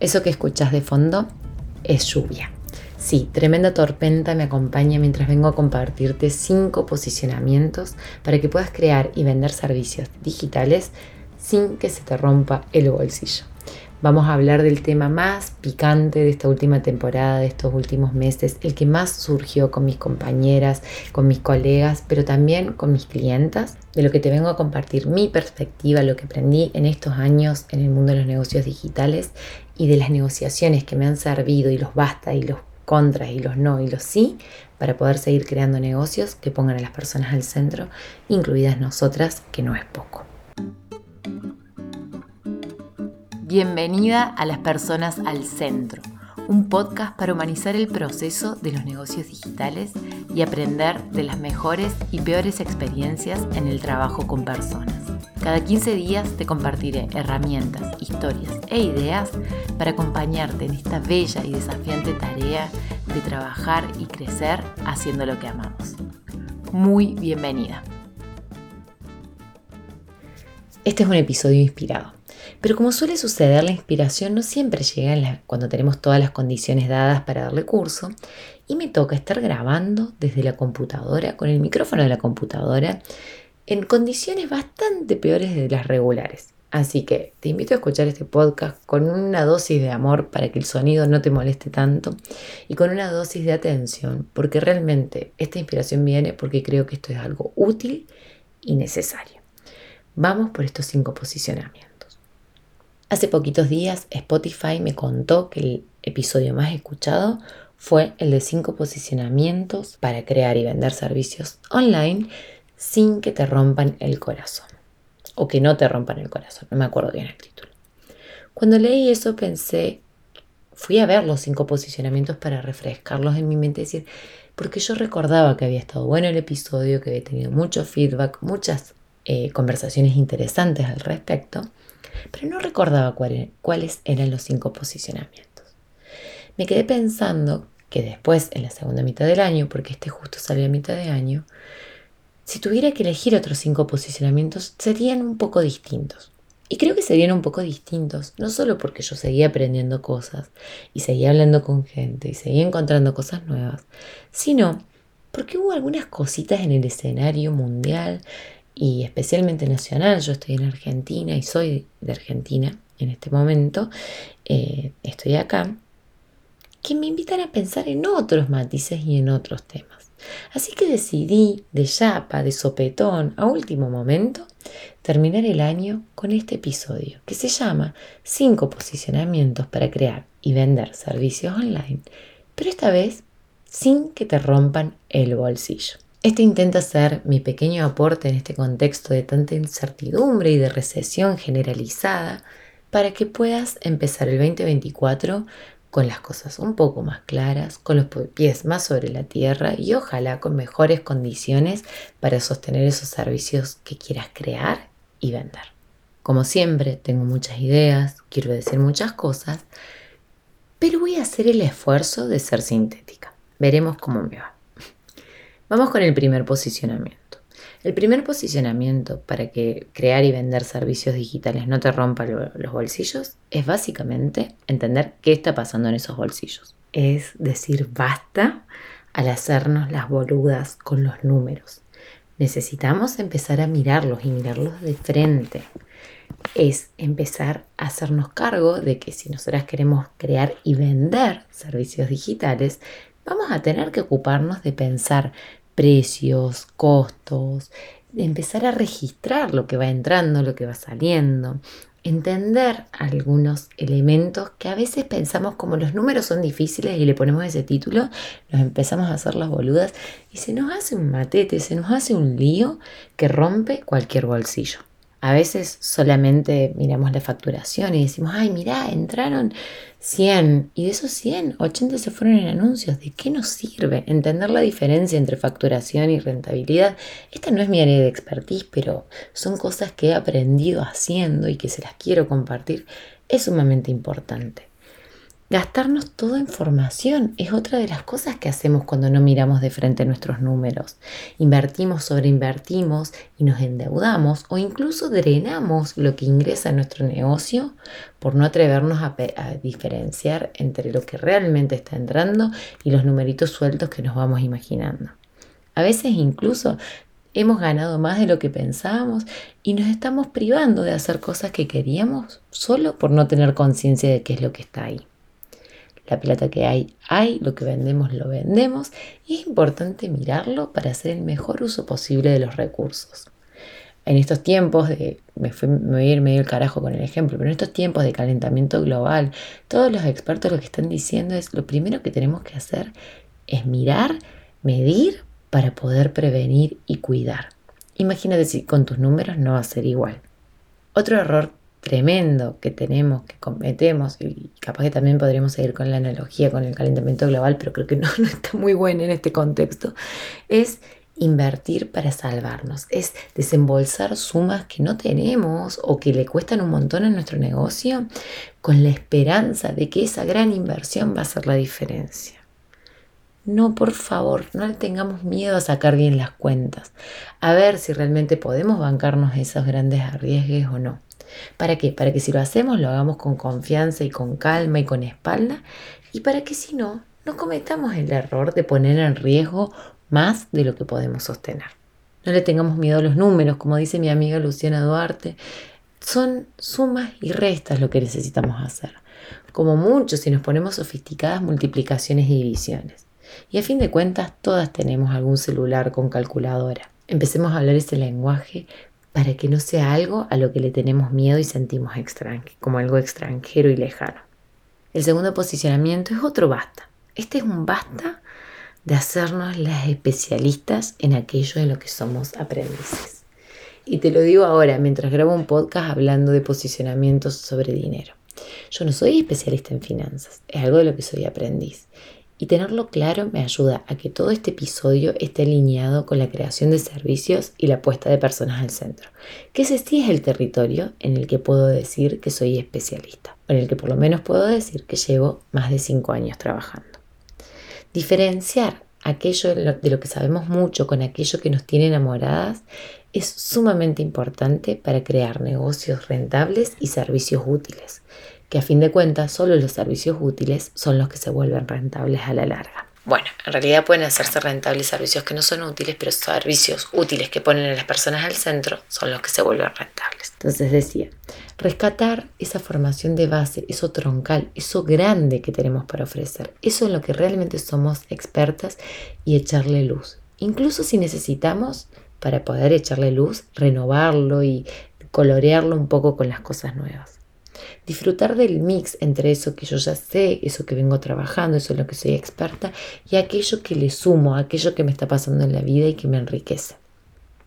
Eso que escuchas de fondo es lluvia. Sí, tremenda tormenta me acompaña mientras vengo a compartirte cinco posicionamientos para que puedas crear y vender servicios digitales sin que se te rompa el bolsillo. Vamos a hablar del tema más picante de esta última temporada, de estos últimos meses, el que más surgió con mis compañeras, con mis colegas, pero también con mis clientas, de lo que te vengo a compartir mi perspectiva, lo que aprendí en estos años en el mundo de los negocios digitales y de las negociaciones que me han servido y los basta y los contras y los no y los sí para poder seguir creando negocios que pongan a las personas al centro, incluidas nosotras, que no es poco. Bienvenida a las personas al centro, un podcast para humanizar el proceso de los negocios digitales y aprender de las mejores y peores experiencias en el trabajo con personas. Cada 15 días te compartiré herramientas, historias e ideas para acompañarte en esta bella y desafiante tarea de trabajar y crecer haciendo lo que amamos. Muy bienvenida. Este es un episodio inspirado pero como suele suceder, la inspiración no siempre llega cuando tenemos todas las condiciones dadas para darle curso y me toca estar grabando desde la computadora, con el micrófono de la computadora, en condiciones bastante peores de las regulares. Así que te invito a escuchar este podcast con una dosis de amor para que el sonido no te moleste tanto y con una dosis de atención, porque realmente esta inspiración viene porque creo que esto es algo útil y necesario. Vamos por estos cinco posicionamientos. Hace poquitos días Spotify me contó que el episodio más escuchado fue el de 5 posicionamientos para crear y vender servicios online sin que te rompan el corazón. O que no te rompan el corazón, no me acuerdo bien el título. Cuando leí eso pensé, fui a ver los 5 posicionamientos para refrescarlos en mi mente decir, porque yo recordaba que había estado bueno el episodio, que había tenido mucho feedback, muchas eh, conversaciones interesantes al respecto pero no recordaba cuáles eran los cinco posicionamientos. Me quedé pensando que después, en la segunda mitad del año, porque este justo salió a mitad de año, si tuviera que elegir otros cinco posicionamientos, serían un poco distintos. Y creo que serían un poco distintos, no solo porque yo seguía aprendiendo cosas y seguía hablando con gente y seguía encontrando cosas nuevas, sino porque hubo algunas cositas en el escenario mundial y especialmente nacional. Yo estoy en Argentina y soy de Argentina en este momento. Eh, estoy acá. Que me invitan a pensar en otros matices y en otros temas. Así que decidí de chapa, de sopetón, a último momento, terminar el año con este episodio que se llama 5 posicionamientos para crear y vender servicios online, pero esta vez sin que te rompan el bolsillo. Este intenta ser mi pequeño aporte en este contexto de tanta incertidumbre y de recesión generalizada para que puedas empezar el 2024 con las cosas un poco más claras, con los pies más sobre la tierra y ojalá con mejores condiciones para sostener esos servicios que quieras crear y vender. Como siempre, tengo muchas ideas, quiero decir muchas cosas, pero voy a hacer el esfuerzo de ser sintética. Veremos cómo me va. Vamos con el primer posicionamiento. El primer posicionamiento para que crear y vender servicios digitales no te rompa los bolsillos es básicamente entender qué está pasando en esos bolsillos. Es decir, basta al hacernos las boludas con los números. Necesitamos empezar a mirarlos y mirarlos de frente. Es empezar a hacernos cargo de que si nosotras queremos crear y vender servicios digitales, vamos a tener que ocuparnos de pensar precios, costos, empezar a registrar lo que va entrando, lo que va saliendo, entender algunos elementos que a veces pensamos como los números son difíciles y le ponemos ese título, nos empezamos a hacer las boludas y se nos hace un matete, se nos hace un lío que rompe cualquier bolsillo. A veces solamente miramos la facturación y decimos, ay, mira, entraron 100 y de esos 100, 80 se fueron en anuncios. ¿De qué nos sirve entender la diferencia entre facturación y rentabilidad? Esta no es mi área de expertise, pero son cosas que he aprendido haciendo y que se las quiero compartir. Es sumamente importante. Gastarnos toda información es otra de las cosas que hacemos cuando no miramos de frente nuestros números. Invertimos, sobreinvertimos y nos endeudamos o incluso drenamos lo que ingresa en nuestro negocio por no atrevernos a, a diferenciar entre lo que realmente está entrando y los numeritos sueltos que nos vamos imaginando. A veces incluso hemos ganado más de lo que pensábamos y nos estamos privando de hacer cosas que queríamos solo por no tener conciencia de qué es lo que está ahí la plata que hay, hay, lo que vendemos, lo vendemos, y es importante mirarlo para hacer el mejor uso posible de los recursos. En estos tiempos de, me, voy a ir medio el carajo con el ejemplo, pero en estos tiempos de calentamiento global, todos los expertos lo que están diciendo es lo primero que tenemos que hacer es mirar, medir para poder prevenir y cuidar. Imagínate si con tus números no va a ser igual. Otro error tremendo que tenemos, que cometemos, y capaz que también podríamos seguir con la analogía con el calentamiento global, pero creo que no, está muy bueno en este contexto, es invertir para salvarnos, es desembolsar sumas que no tenemos o que le cuestan un montón a nuestro negocio con la esperanza de que esa gran inversión va a ser la diferencia. No, por favor, no le tengamos miedo a sacar bien las cuentas, a ver si realmente podemos bancarnos esos grandes arriesgues o no. ¿Para qué? Para que si lo hacemos lo hagamos con confianza y con calma y con espalda y para que si no, no cometamos el error de poner en riesgo más de lo que podemos sostener. No le tengamos miedo a los números, como dice mi amiga Luciana Duarte, son sumas y restas lo que necesitamos hacer. Como mucho si nos ponemos sofisticadas multiplicaciones y divisiones. Y a fin de cuentas todas tenemos algún celular con calculadora. Empecemos a hablar ese lenguaje para que no sea algo a lo que le tenemos miedo y sentimos como algo extranjero y lejano. El segundo posicionamiento es otro basta. Este es un basta de hacernos las especialistas en aquello en lo que somos aprendices. Y te lo digo ahora, mientras grabo un podcast hablando de posicionamientos sobre dinero. Yo no soy especialista en finanzas, es algo de lo que soy aprendiz. Y tenerlo claro me ayuda a que todo este episodio esté alineado con la creación de servicios y la puesta de personas al centro, que ese sí es el territorio en el que puedo decir que soy especialista, o en el que por lo menos puedo decir que llevo más de cinco años trabajando. Diferenciar aquello de lo que sabemos mucho con aquello que nos tiene enamoradas es sumamente importante para crear negocios rentables y servicios útiles que a fin de cuentas solo los servicios útiles son los que se vuelven rentables a la larga. Bueno, en realidad pueden hacerse rentables servicios que no son útiles, pero servicios útiles que ponen a las personas al centro son los que se vuelven rentables. Entonces decía, rescatar esa formación de base, eso troncal, eso grande que tenemos para ofrecer, eso en lo que realmente somos expertas y echarle luz. Incluso si necesitamos, para poder echarle luz, renovarlo y colorearlo un poco con las cosas nuevas disfrutar del mix entre eso que yo ya sé, eso que vengo trabajando, eso en lo que soy experta y aquello que le sumo, aquello que me está pasando en la vida y que me enriquece.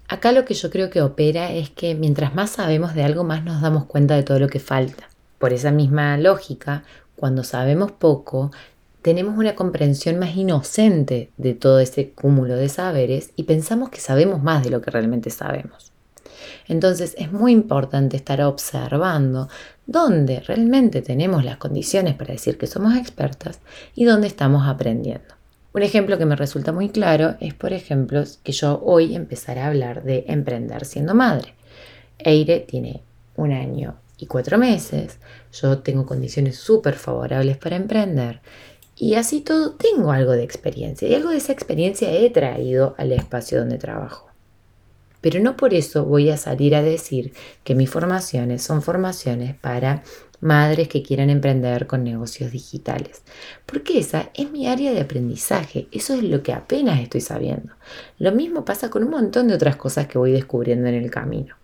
Acá lo que yo creo que opera es que mientras más sabemos de algo, más nos damos cuenta de todo lo que falta. Por esa misma lógica, cuando sabemos poco, tenemos una comprensión más inocente de todo ese cúmulo de saberes y pensamos que sabemos más de lo que realmente sabemos. Entonces es muy importante estar observando dónde realmente tenemos las condiciones para decir que somos expertas y dónde estamos aprendiendo. Un ejemplo que me resulta muy claro es, por ejemplo, que yo hoy empezaré a hablar de emprender siendo madre. Eire tiene un año y cuatro meses, yo tengo condiciones súper favorables para emprender y así todo tengo algo de experiencia y algo de esa experiencia he traído al espacio donde trabajo. Pero no por eso voy a salir a decir que mis formaciones son formaciones para madres que quieran emprender con negocios digitales, porque esa es mi área de aprendizaje, eso es lo que apenas estoy sabiendo. Lo mismo pasa con un montón de otras cosas que voy descubriendo en el camino.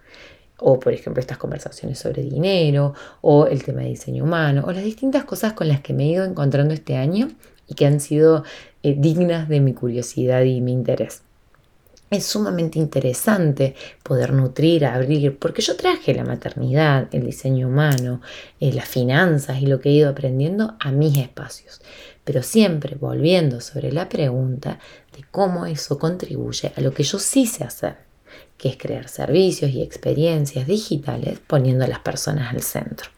O por ejemplo estas conversaciones sobre dinero, o el tema de diseño humano, o las distintas cosas con las que me he ido encontrando este año y que han sido eh, dignas de mi curiosidad y mi interés es sumamente interesante poder nutrir, abrir, porque yo traje la maternidad, el diseño humano, eh, las finanzas y lo que he ido aprendiendo a mis espacios, pero siempre volviendo sobre la pregunta de cómo eso contribuye a lo que yo sí sé hacer, que es crear servicios y experiencias digitales poniendo a las personas al centro.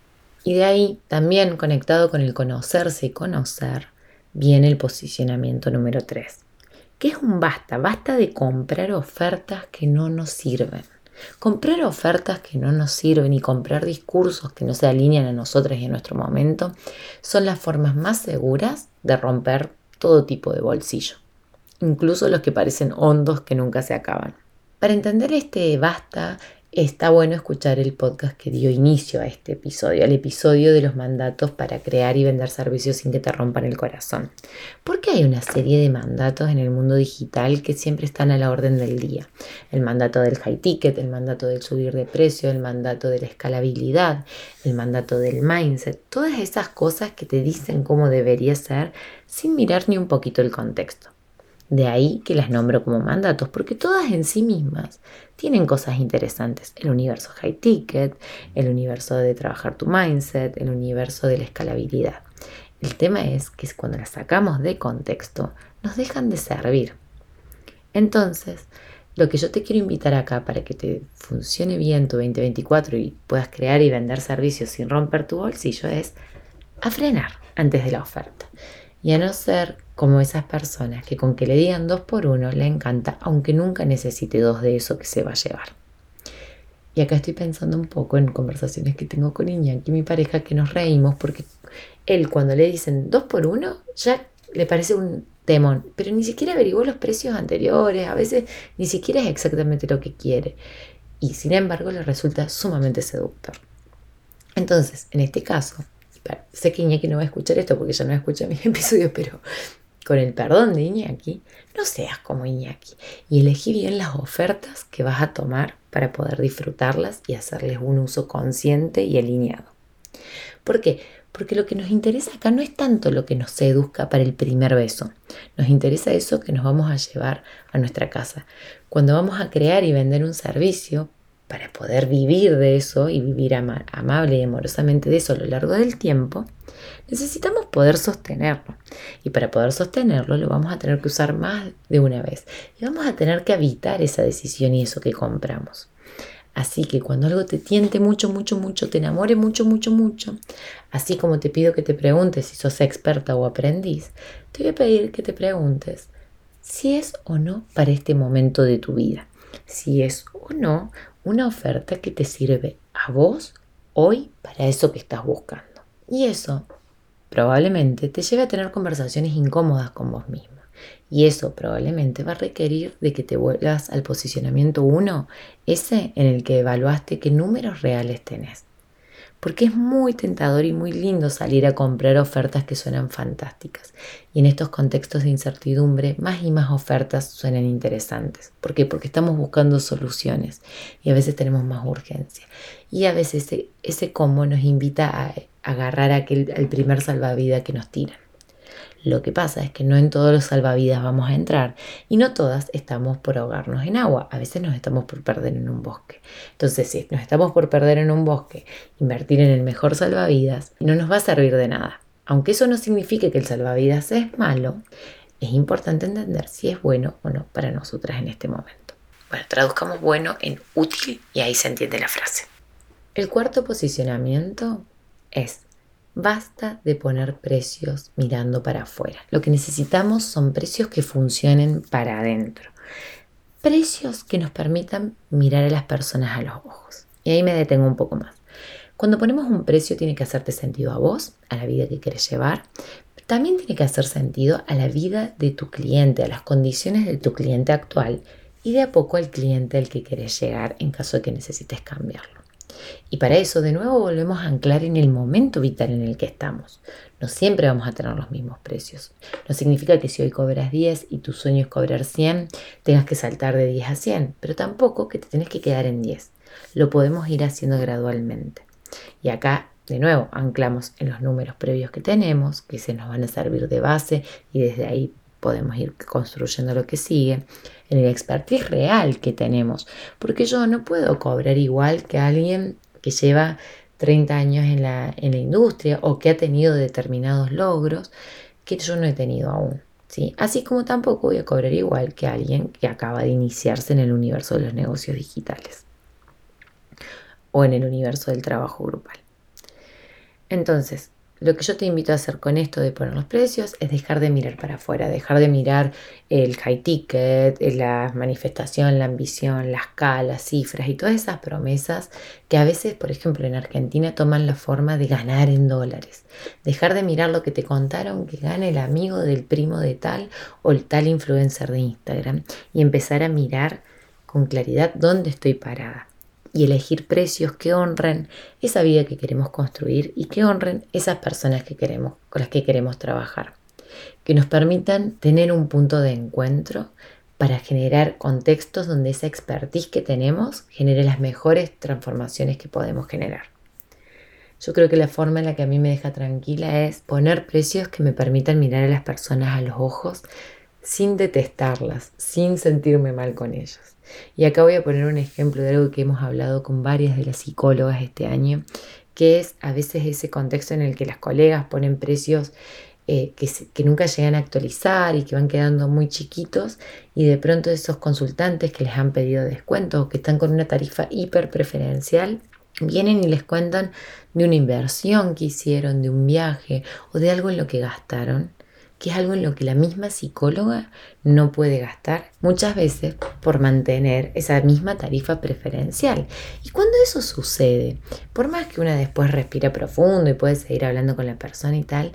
Y de ahí, también conectado con el conocerse y conocer, viene el posicionamiento número 3, que es un basta, basta de comprar ofertas que no nos sirven. Comprar ofertas que no nos sirven y comprar discursos que no se alinean a nosotras y a nuestro momento son las formas más seguras de romper todo tipo de bolsillo, incluso los que parecen hondos que nunca se acaban. Para entender este basta, está bueno escuchar el podcast que dio inicio a este episodio, al episodio de los mandatos para crear y vender servicios sin que te rompan el corazón. Porque hay una serie de mandatos en el mundo digital que siempre están a la orden del día. El mandato del high ticket, el mandato del subir de precio, el mandato de la escalabilidad, el mandato del mindset, todas esas cosas que te dicen cómo debería ser sin mirar ni un poquito el contexto. De ahí que las nombro como mandatos, porque todas en sí mismas tienen cosas interesantes. El universo high ticket, el universo de trabajar tu mindset, el universo de la escalabilidad. El tema es que cuando las sacamos de contexto, nos dejan de servir. Entonces, lo que yo te quiero invitar acá para que te funcione bien tu 2024 y puedas crear y vender servicios sin romper tu bolsillo es a frenar antes de la oferta y a no ser como esas personas que con que le digan dos por uno le encanta, aunque nunca necesite dos de eso que se va a llevar. Y acá estoy pensando un poco en conversaciones que tengo con Iñaki, mi pareja, que nos reímos porque él cuando le dicen dos por uno ya le parece un temón, pero ni siquiera averiguó los precios anteriores, a veces ni siquiera es exactamente lo que quiere. Y sin embargo le resulta sumamente seductor. Entonces, en este caso, sé que Iñaki no va a escuchar esto porque ya no escucha mis episodios, pero con el perdón de Iñaki, no seas como Iñaki y elegí bien las ofertas que vas a tomar para poder disfrutarlas y hacerles un uso consciente y alineado. ¿Por qué? Porque lo que nos interesa acá no es tanto lo que nos seduzca para el primer beso. Nos interesa eso que nos vamos a llevar a nuestra casa. Cuando vamos a crear y vender un servicio, para poder vivir de eso y vivir amable y amorosamente de eso a lo largo del tiempo, necesitamos poder sostenerlo. Y para poder sostenerlo lo vamos a tener que usar más de una vez. Y vamos a tener que evitar esa decisión y eso que compramos. Así que cuando algo te tiente mucho, mucho, mucho, te enamore mucho, mucho, mucho, así como te pido que te preguntes si sos experta o aprendiz, te voy a pedir que te preguntes si es o no para este momento de tu vida, si es o no una oferta que te sirve a vos hoy para eso que estás buscando. Y eso probablemente te lleve a tener conversaciones incómodas con vos mismo. Y eso probablemente va a requerir de que te vuelvas al posicionamiento 1, ese en el que evaluaste qué números reales tenés porque es muy tentador y muy lindo salir a comprar ofertas que suenan fantásticas. Y en estos contextos de incertidumbre, más y más ofertas suenan interesantes. ¿Por qué? Porque estamos buscando soluciones y a veces tenemos más urgencia. Y a veces ese, ese combo nos invita a agarrar aquel, al primer salvavidas que nos tiran. Lo que pasa es que no en todos los salvavidas vamos a entrar y no todas estamos por ahogarnos en agua. A veces nos estamos por perder en un bosque. Entonces, si nos estamos por perder en un bosque, invertir en el mejor salvavidas no nos va a servir de nada. Aunque eso no signifique que el salvavidas es malo, es importante entender si es bueno o no para nosotras en este momento. Bueno, traduzcamos bueno en útil y ahí se entiende la frase. El cuarto posicionamiento es Basta de poner precios mirando para afuera. Lo que necesitamos son precios que funcionen para adentro. Precios que nos permitan mirar a las personas a los ojos. Y ahí me detengo un poco más. Cuando ponemos un precio tiene que hacerte sentido a vos, a la vida que quieres llevar. También tiene que hacer sentido a la vida de tu cliente, a las condiciones de tu cliente actual y de a poco al cliente al que quieres llegar en caso de que necesites cambiarlo. Y para eso de nuevo volvemos a anclar en el momento vital en el que estamos. No siempre vamos a tener los mismos precios. No significa que si hoy cobras 10 y tu sueño es cobrar 100, tengas que saltar de 10 a 100, pero tampoco que te tenés que quedar en 10. Lo podemos ir haciendo gradualmente. Y acá, de nuevo, anclamos en los números previos que tenemos, que se nos van a servir de base y desde ahí podemos ir construyendo lo que sigue, en el expertise real que tenemos, porque yo no puedo cobrar igual que alguien que lleva 30 años en la, en la industria o que ha tenido determinados logros que yo no he tenido aún. ¿sí? Así como tampoco voy a cobrar igual que alguien que acaba de iniciarse en el universo de los negocios digitales o en el universo del trabajo grupal. Entonces, lo que yo te invito a hacer con esto de poner los precios es dejar de mirar para afuera, dejar de mirar el high ticket, la manifestación, la ambición, las calas, cifras y todas esas promesas que a veces, por ejemplo, en Argentina toman la forma de ganar en dólares. Dejar de mirar lo que te contaron que gana el amigo del primo de tal o el tal influencer de Instagram y empezar a mirar con claridad dónde estoy parada y elegir precios que honren esa vida que queremos construir y que honren esas personas que queremos, con las que queremos trabajar. Que nos permitan tener un punto de encuentro para generar contextos donde esa expertise que tenemos genere las mejores transformaciones que podemos generar. Yo creo que la forma en la que a mí me deja tranquila es poner precios que me permitan mirar a las personas a los ojos sin detestarlas, sin sentirme mal con ellos. Y acá voy a poner un ejemplo de algo que hemos hablado con varias de las psicólogas este año, que es a veces ese contexto en el que las colegas ponen precios eh, que, que, nunca llegan a actualizar y que van quedando muy chiquitos y de pronto esos consultantes que les han pedido descuento o que están con una tarifa hiper preferencial vienen y les cuentan de una inversión que hicieron, de un viaje o de algo en lo que gastaron que es algo en lo que la misma psicóloga no puede gastar muchas veces por mantener esa misma tarifa preferencial. Y cuando eso sucede, por más que una después respira profundo y puede seguir hablando con la persona y tal,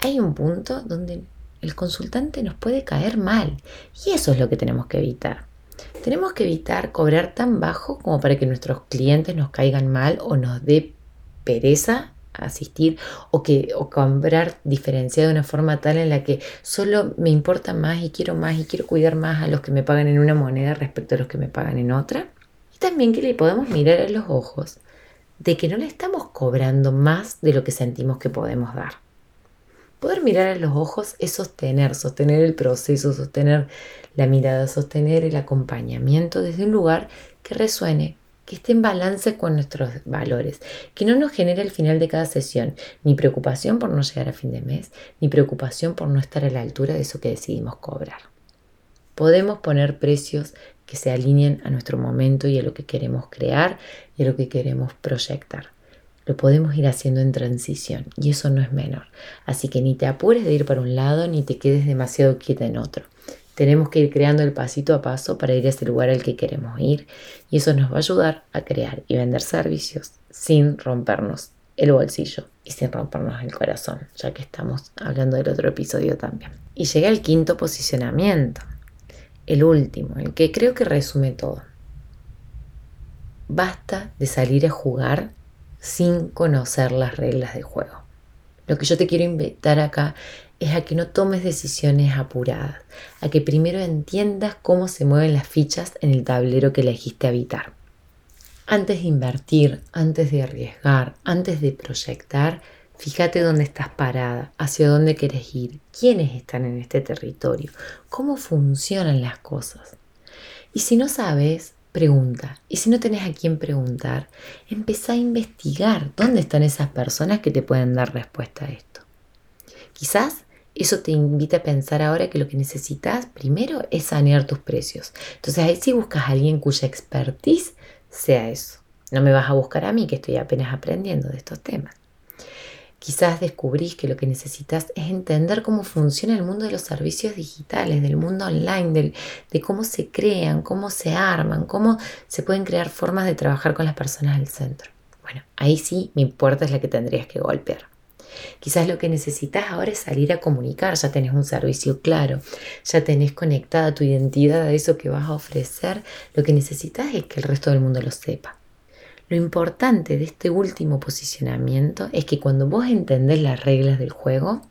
hay un punto donde el consultante nos puede caer mal. Y eso es lo que tenemos que evitar. Tenemos que evitar cobrar tan bajo como para que nuestros clientes nos caigan mal o nos dé pereza asistir o que o comprar diferenciado de una forma tal en la que solo me importa más y quiero más y quiero cuidar más a los que me pagan en una moneda respecto a los que me pagan en otra. Y también que le podemos mirar a los ojos de que no le estamos cobrando más de lo que sentimos que podemos dar. Poder mirar a los ojos es sostener, sostener el proceso, sostener la mirada, sostener el acompañamiento desde un lugar que resuene que esté en balance con nuestros valores, que no nos genere al final de cada sesión ni preocupación por no llegar a fin de mes, ni preocupación por no estar a la altura de eso que decidimos cobrar. Podemos poner precios que se alineen a nuestro momento y a lo que queremos crear y a lo que queremos proyectar. Lo podemos ir haciendo en transición y eso no es menor. Así que ni te apures de ir para un lado ni te quedes demasiado quieta en otro. Tenemos que ir creando el pasito a paso para ir a ese lugar al que queremos ir y eso nos va a ayudar a crear y vender servicios sin rompernos el bolsillo y sin rompernos el corazón, ya que estamos hablando del otro episodio también. Y llega el quinto posicionamiento, el último, el que creo que resume todo. Basta de salir a jugar sin conocer las reglas del juego. Lo que yo te quiero invitar acá es a que no tomes decisiones apuradas, a que primero entiendas cómo se mueven las fichas en el tablero que elegiste habitar. Antes de invertir, antes de arriesgar, antes de proyectar, fíjate dónde estás parada, hacia dónde quieres ir, quiénes están en este territorio, cómo funcionan las cosas. Y si no sabes, pregunta. Y si no tenés a quién preguntar, empezá a investigar dónde están esas personas que te pueden dar respuesta a esto. Quizás eso te invita a pensar ahora que lo que necesitas primero es sanear tus precios. Entonces ahí sí buscas a alguien cuya expertise sea eso. No me vas a buscar a mí que estoy apenas aprendiendo de estos temas. Quizás descubrís que lo que necesitas es entender cómo funciona el mundo de los servicios digitales, del mundo online, de cómo se crean, cómo se arman, cómo se pueden crear formas de trabajar con las personas del centro. Bueno, ahí sí mi puerta es la que tendrías que golpear. Quizás lo que necesitas ahora es salir a comunicar, ya tenés un servicio claro, ya tenés conectada tu identidad a eso que vas a ofrecer. Lo que necesitas es que el resto del mundo lo sepa. Lo importante de este último posicionamiento es que cuando vos entendés las reglas del juego,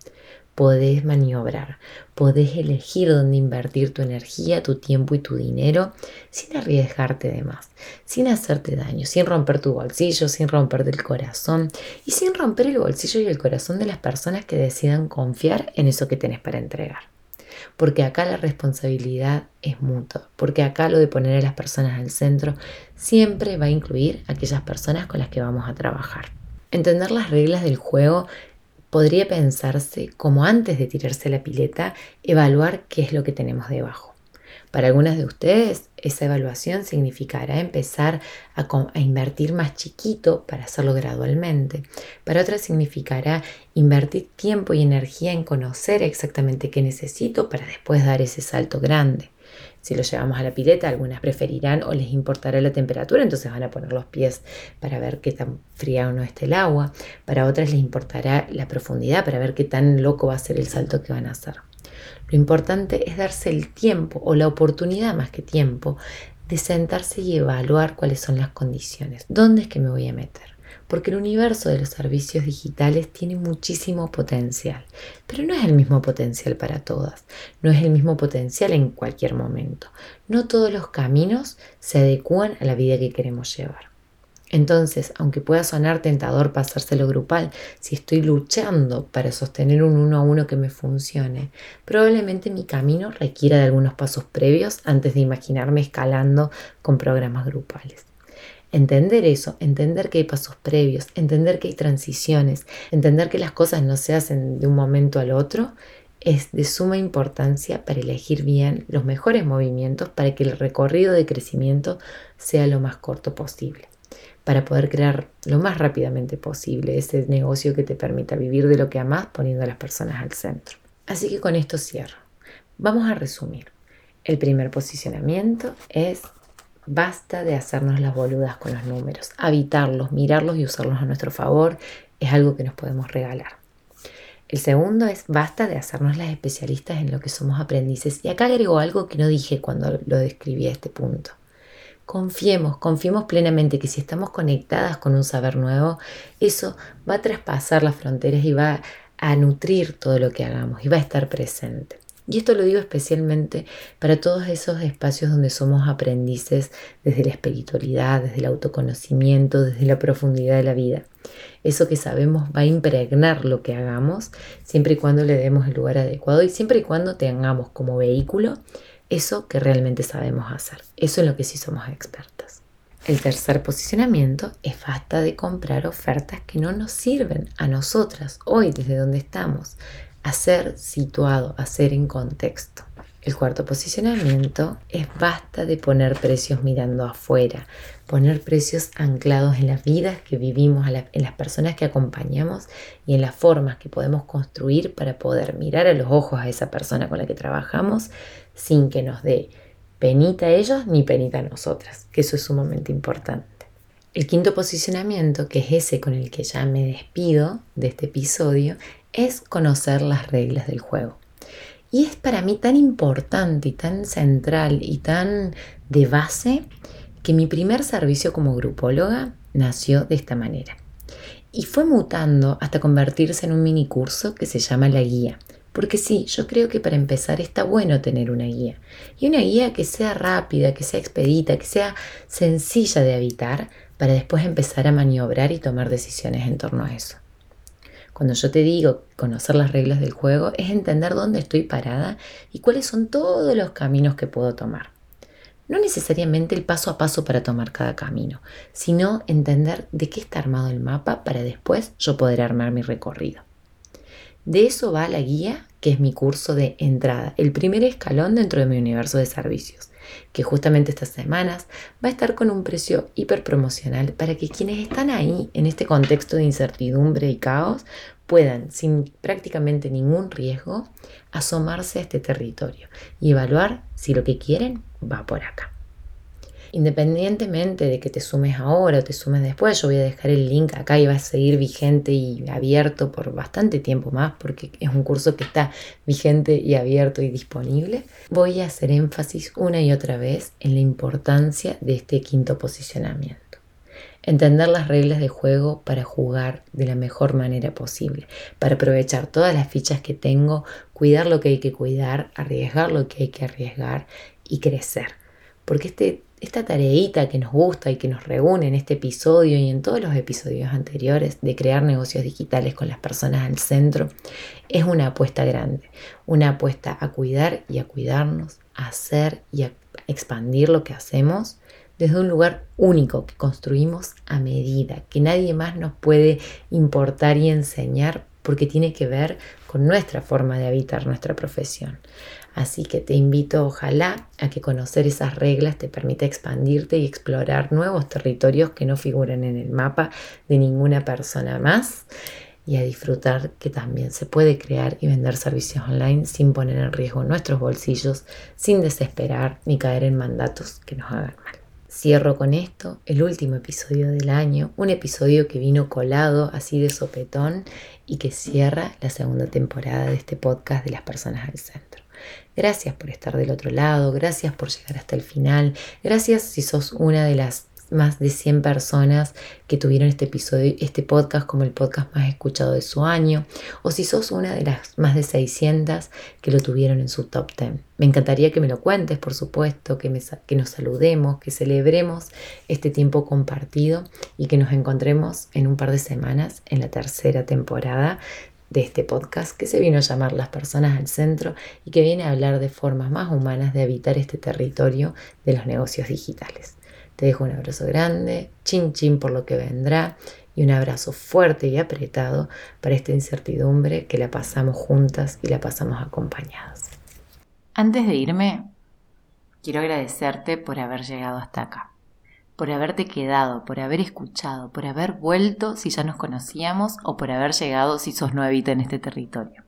podés maniobrar, podés elegir dónde invertir tu energía, tu tiempo y tu dinero sin arriesgarte de más, sin hacerte daño, sin romper tu bolsillo, sin romperte el corazón y sin romper el bolsillo y el corazón de las personas que decidan confiar en eso que tenés para entregar. Porque acá la responsabilidad es mutua, porque acá lo de poner a las personas al centro siempre va a incluir a aquellas personas con las que vamos a trabajar. Entender las reglas del juego podría pensarse como antes de tirarse la pileta, evaluar qué es lo que tenemos debajo. Para algunas de ustedes esa evaluación significará empezar a, a, invertir más chiquito para hacerlo gradualmente. Para otras significará invertir tiempo y energía en conocer exactamente qué necesito para después dar ese salto grande. Si lo llevamos a la pileta, algunas preferirán o les importará la temperatura, entonces van a poner los pies para ver qué tan fría o no está el agua. Para otras les importará la profundidad para ver qué tan loco va a ser el salto que van a hacer. Lo importante es darse el tiempo o la oportunidad más que tiempo de sentarse y evaluar cuáles son las condiciones. ¿Dónde es que me voy a meter? Porque el universo de los servicios digitales tiene muchísimo potencial, pero no es el mismo potencial para todas, no es el mismo potencial en cualquier momento. No todos los caminos se adecúan a la vida que queremos llevar. Entonces, aunque pueda sonar tentador pasárselo grupal, si estoy luchando para sostener un uno a uno que me funcione, probablemente mi camino requiera de algunos pasos previos antes de imaginarme escalando con programas grupales. Entender eso, entender que hay pasos previos, entender que hay transiciones, entender que las cosas no se hacen de un momento al otro, es de suma importancia para elegir bien los mejores movimientos para que el recorrido de crecimiento sea lo más corto posible, para poder crear lo más rápidamente posible ese negocio que te permita vivir de lo que amas poniendo a las personas al centro. Así que con esto cierro. Vamos a resumir. El primer posicionamiento es Basta de hacernos las boludas con los números. Habitarlos, mirarlos y usarlos a nuestro favor es algo que nos podemos regalar. El segundo es basta de hacernos las especialistas en lo que somos aprendices. Y acá agrego algo que no dije cuando lo describí a este punto. Confiemos, confiemos plenamente que si estamos conectadas con un saber nuevo, eso va a traspasar las fronteras y va a nutrir todo lo que hagamos y va a estar presente. Y esto lo digo especialmente para todos esos espacios donde somos aprendices desde la espiritualidad, desde el autoconocimiento, desde la profundidad de la vida. Eso que sabemos va a impregnar lo que hagamos siempre y cuando le demos el lugar adecuado y siempre y cuando tengamos como vehículo eso que realmente sabemos hacer. Eso es lo que sí somos expertas. El tercer posicionamiento es basta de comprar ofertas que no nos sirven a nosotras hoy desde donde estamos a ser situado, a ser en contexto. El cuarto posicionamiento es basta de poner precios mirando afuera, poner precios anclados en las vidas que vivimos, en las personas que acompañamos y en las formas que podemos construir para poder mirar a los ojos a esa persona con la que trabajamos sin que nos dé penita a ellos ni penita a nosotras, que eso es sumamente importante. El quinto posicionamiento, que es ese con el que ya me despido de este episodio, es conocer las reglas del juego. Y es para mí tan importante y tan central y tan de base que mi primer servicio como grupóloga nació de esta manera. Y fue mutando hasta convertirse en un mini curso que se llama La Guía. Porque sí, yo creo que para empezar está bueno tener una guía. Y una guía que sea rápida, que sea expedita, que sea sencilla de habitar, para después empezar a maniobrar y tomar decisiones en torno a eso. Cuando yo te digo conocer las reglas del juego, es entender dónde estoy parada y cuáles son todos los caminos que puedo tomar. No necesariamente el paso a paso para tomar cada camino, sino entender de qué está armado el mapa para después yo poder armar mi recorrido. De eso va la guía, que es mi curso de entrada, el primer escalón dentro de mi universo de servicios que justamente estas semanas va a estar con un precio hiper promocional para que quienes están ahí en este contexto de incertidumbre y caos puedan, sin prácticamente ningún riesgo, asomarse a este territorio y evaluar si lo que quieren va por acá. Independientemente de que te sumes ahora o te sumes después, yo voy a dejar el link acá y va a seguir vigente y abierto por bastante tiempo más porque es un curso que está vigente y abierto y disponible. Voy a hacer énfasis una y otra vez en la importancia de este quinto posicionamiento entender las reglas de juego para jugar de la mejor manera posible, para aprovechar todas las fichas que tengo, cuidar lo que hay que cuidar, arriesgar lo que hay que arriesgar y crecer. Porque este esta tareita que nos gusta y que nos reúne en este episodio y en todos los episodios anteriores de crear negocios digitales con las personas al centro es una apuesta grande, una apuesta a cuidar y a cuidarnos, a hacer y a expandir lo que hacemos desde un lugar único que construimos a medida, que nadie más nos puede importar y enseñar porque tiene que ver con nuestra forma de habitar nuestra profesión. Así que te invito ojalá a que conocer esas reglas te permita expandirte y explorar nuevos territorios que no figuran en el mapa de ninguna persona más y a disfrutar que también se puede crear y vender servicios online sin poner en riesgo nuestros bolsillos, sin desesperar ni caer en mandatos que nos hagan mal. Cierro con esto el último episodio del año, un episodio que vino colado así de sopetón y que cierra la segunda temporada de este podcast de las personas al centro. Gracias por estar del otro lado, gracias por llegar hasta el final, gracias si sos una de las más de 100 personas que tuvieron este episodio, este podcast como el podcast más escuchado de su año, o si sos una de las más de 600 que lo tuvieron en su top 10. Me encantaría que me lo cuentes, por supuesto, que, que nos saludemos, que celebremos este tiempo compartido y que nos encontremos en un par de semanas en la tercera temporada de este podcast que se vino a llamar Las personas al centro y que viene a hablar de formas más humanas de habitar este territorio de los negocios digitales. Te dejo un abrazo grande, chin chin por lo que vendrá y un abrazo fuerte y apretado para esta incertidumbre que la pasamos juntas y la pasamos acompañadas. Antes de irme, quiero agradecerte por haber llegado hasta acá, por haberte quedado, por haber escuchado, por haber vuelto si ya nos conocíamos o por haber llegado si sos nuevita en este territorio.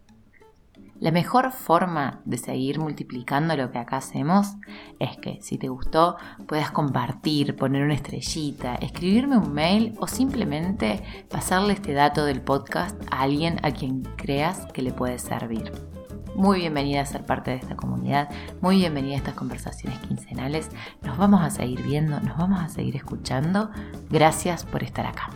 La mejor forma de seguir multiplicando lo que acá hacemos es que si te gustó puedas compartir, poner una estrellita, escribirme un mail o simplemente pasarle este dato del podcast a alguien a quien creas que le puede servir. Muy bienvenida a ser parte de esta comunidad, muy bienvenida a estas conversaciones quincenales. Nos vamos a seguir viendo, nos vamos a seguir escuchando. Gracias por estar acá.